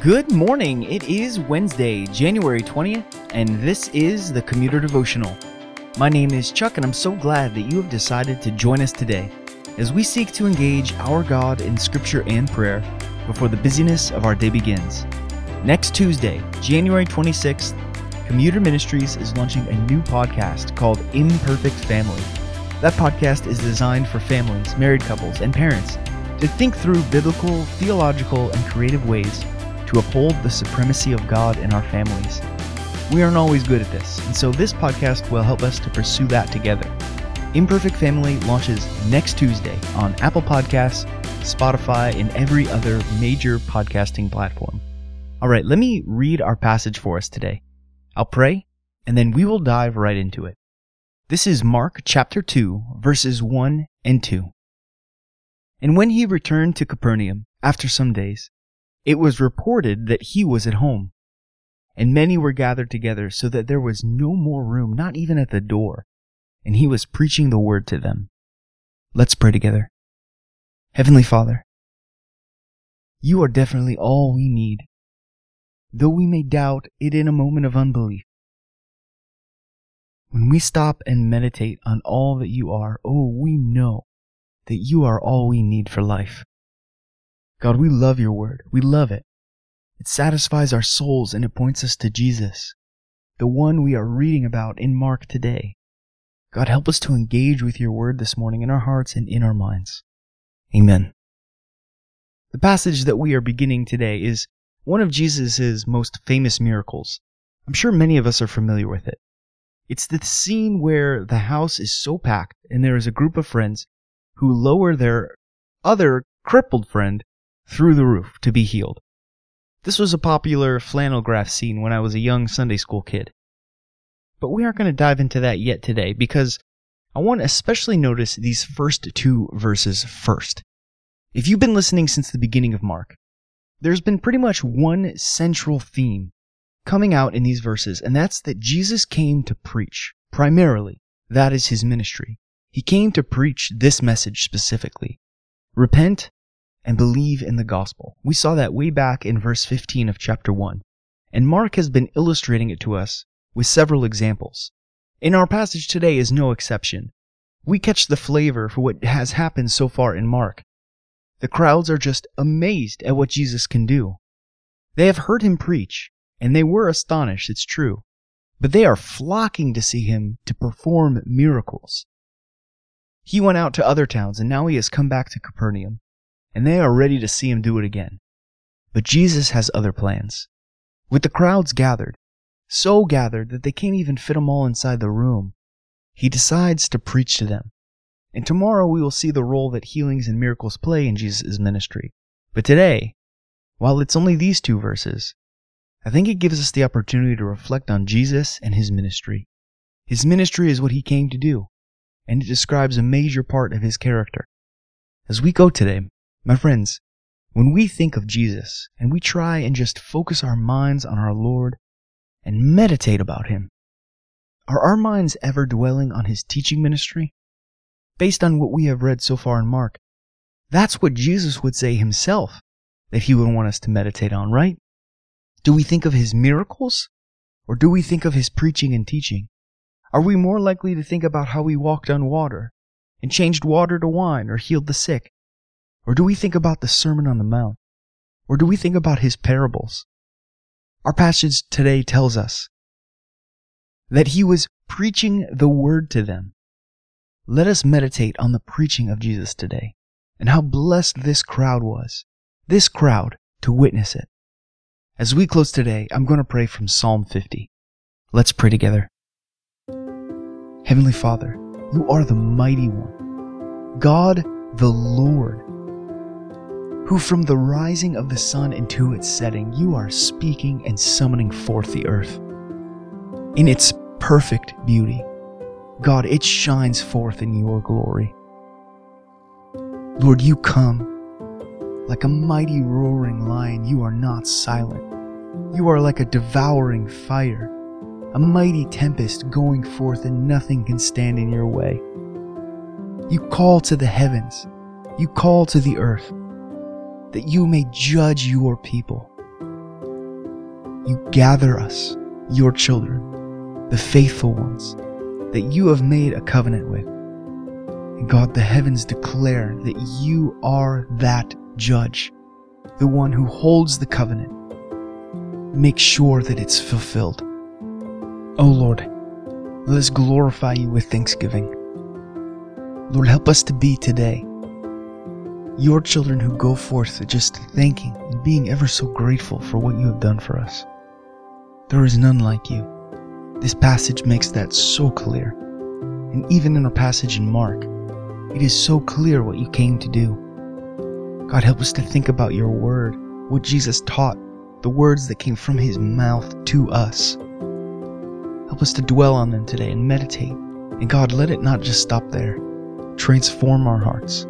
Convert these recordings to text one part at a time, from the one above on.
Good morning. It is Wednesday, January 20th, and this is the Commuter Devotional. My name is Chuck, and I'm so glad that you have decided to join us today as we seek to engage our God in Scripture and prayer before the busyness of our day begins. Next Tuesday, January 26th, Commuter Ministries is launching a new podcast called Imperfect Family. That podcast is designed for families, married couples, and parents to think through biblical, theological, and creative ways to uphold the supremacy of God in our families. We aren't always good at this, and so this podcast will help us to pursue that together. Imperfect Family launches next Tuesday on Apple Podcasts, Spotify, and every other major podcasting platform. All right, let me read our passage for us today. I'll pray, and then we will dive right into it. This is Mark chapter 2, verses 1 and 2. And when he returned to Capernaum after some days, it was reported that he was at home. And many were gathered together so that there was no more room, not even at the door. And he was preaching the word to them. Let's pray together. Heavenly Father, you are definitely all we need, though we may doubt it in a moment of unbelief. When we stop and meditate on all that you are, oh, we know that you are all we need for life. God, we love your word. We love it. It satisfies our souls and it points us to Jesus, the one we are reading about in Mark today. God, help us to engage with your word this morning in our hearts and in our minds. Amen. The passage that we are beginning today is one of Jesus' most famous miracles. I'm sure many of us are familiar with it. It's the scene where the house is so packed and there is a group of friends who lower their other crippled friend through the roof to be healed. This was a popular flannel graph scene when I was a young Sunday school kid. But we aren't going to dive into that yet today because I want to especially notice these first two verses first. If you've been listening since the beginning of Mark, there's been pretty much one central theme coming out in these verses, and that's that Jesus came to preach. Primarily, that is his ministry. He came to preach this message specifically. Repent and believe in the gospel. We saw that way back in verse 15 of chapter 1. And Mark has been illustrating it to us with several examples. In our passage today is no exception. We catch the flavor for what has happened so far in Mark. The crowds are just amazed at what Jesus can do. They have heard him preach, and they were astonished, it's true, but they are flocking to see him to perform miracles. He went out to other towns, and now he has come back to Capernaum and they are ready to see him do it again. But Jesus has other plans. With the crowds gathered, so gathered that they can't even fit them all inside the room, he decides to preach to them. And tomorrow we will see the role that healings and miracles play in Jesus' ministry. But today, while it's only these two verses, I think it gives us the opportunity to reflect on Jesus and his ministry. His ministry is what he came to do, and it describes a major part of his character. As we go today, my friends, when we think of Jesus and we try and just focus our minds on our Lord and meditate about Him, are our minds ever dwelling on His teaching ministry? Based on what we have read so far in Mark, that's what Jesus would say Himself that He would want us to meditate on, right? Do we think of His miracles? Or do we think of His preaching and teaching? Are we more likely to think about how He walked on water and changed water to wine or healed the sick? Or do we think about the Sermon on the Mount? Or do we think about his parables? Our passage today tells us that he was preaching the word to them. Let us meditate on the preaching of Jesus today and how blessed this crowd was, this crowd, to witness it. As we close today, I'm going to pray from Psalm 50. Let's pray together. Heavenly Father, you are the mighty one, God the Lord who from the rising of the sun into its setting you are speaking and summoning forth the earth. In its perfect beauty, God, it shines forth in your glory. Lord, you come like a mighty roaring lion. You are not silent. You are like a devouring fire, a mighty tempest going forth, and nothing can stand in your way. You call to the heavens, you call to the earth that you may judge your people. you gather us, your children, the faithful ones, that you have made a covenant with. And God, the heavens declare that you are that judge, the one who holds the covenant. Make sure that it's fulfilled. Oh Lord, let us glorify you with thanksgiving. Lord, help us to be today your children who go forth just thanking and being ever so grateful for what you have done for us. There is none like you. This passage makes that so clear. And even in our passage in Mark, it is so clear what you came to do. God, help us to think about your word, what Jesus taught, the words that came from his mouth to us. Help us to dwell on them today and meditate. And God, let it not just stop there. Transform our hearts.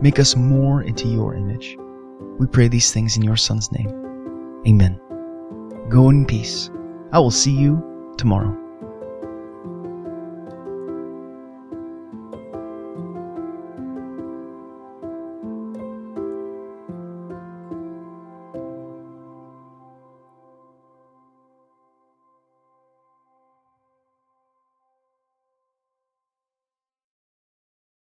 Make us more into your image. We pray these things in your Son's name. Amen. Go in peace. I will see you tomorrow.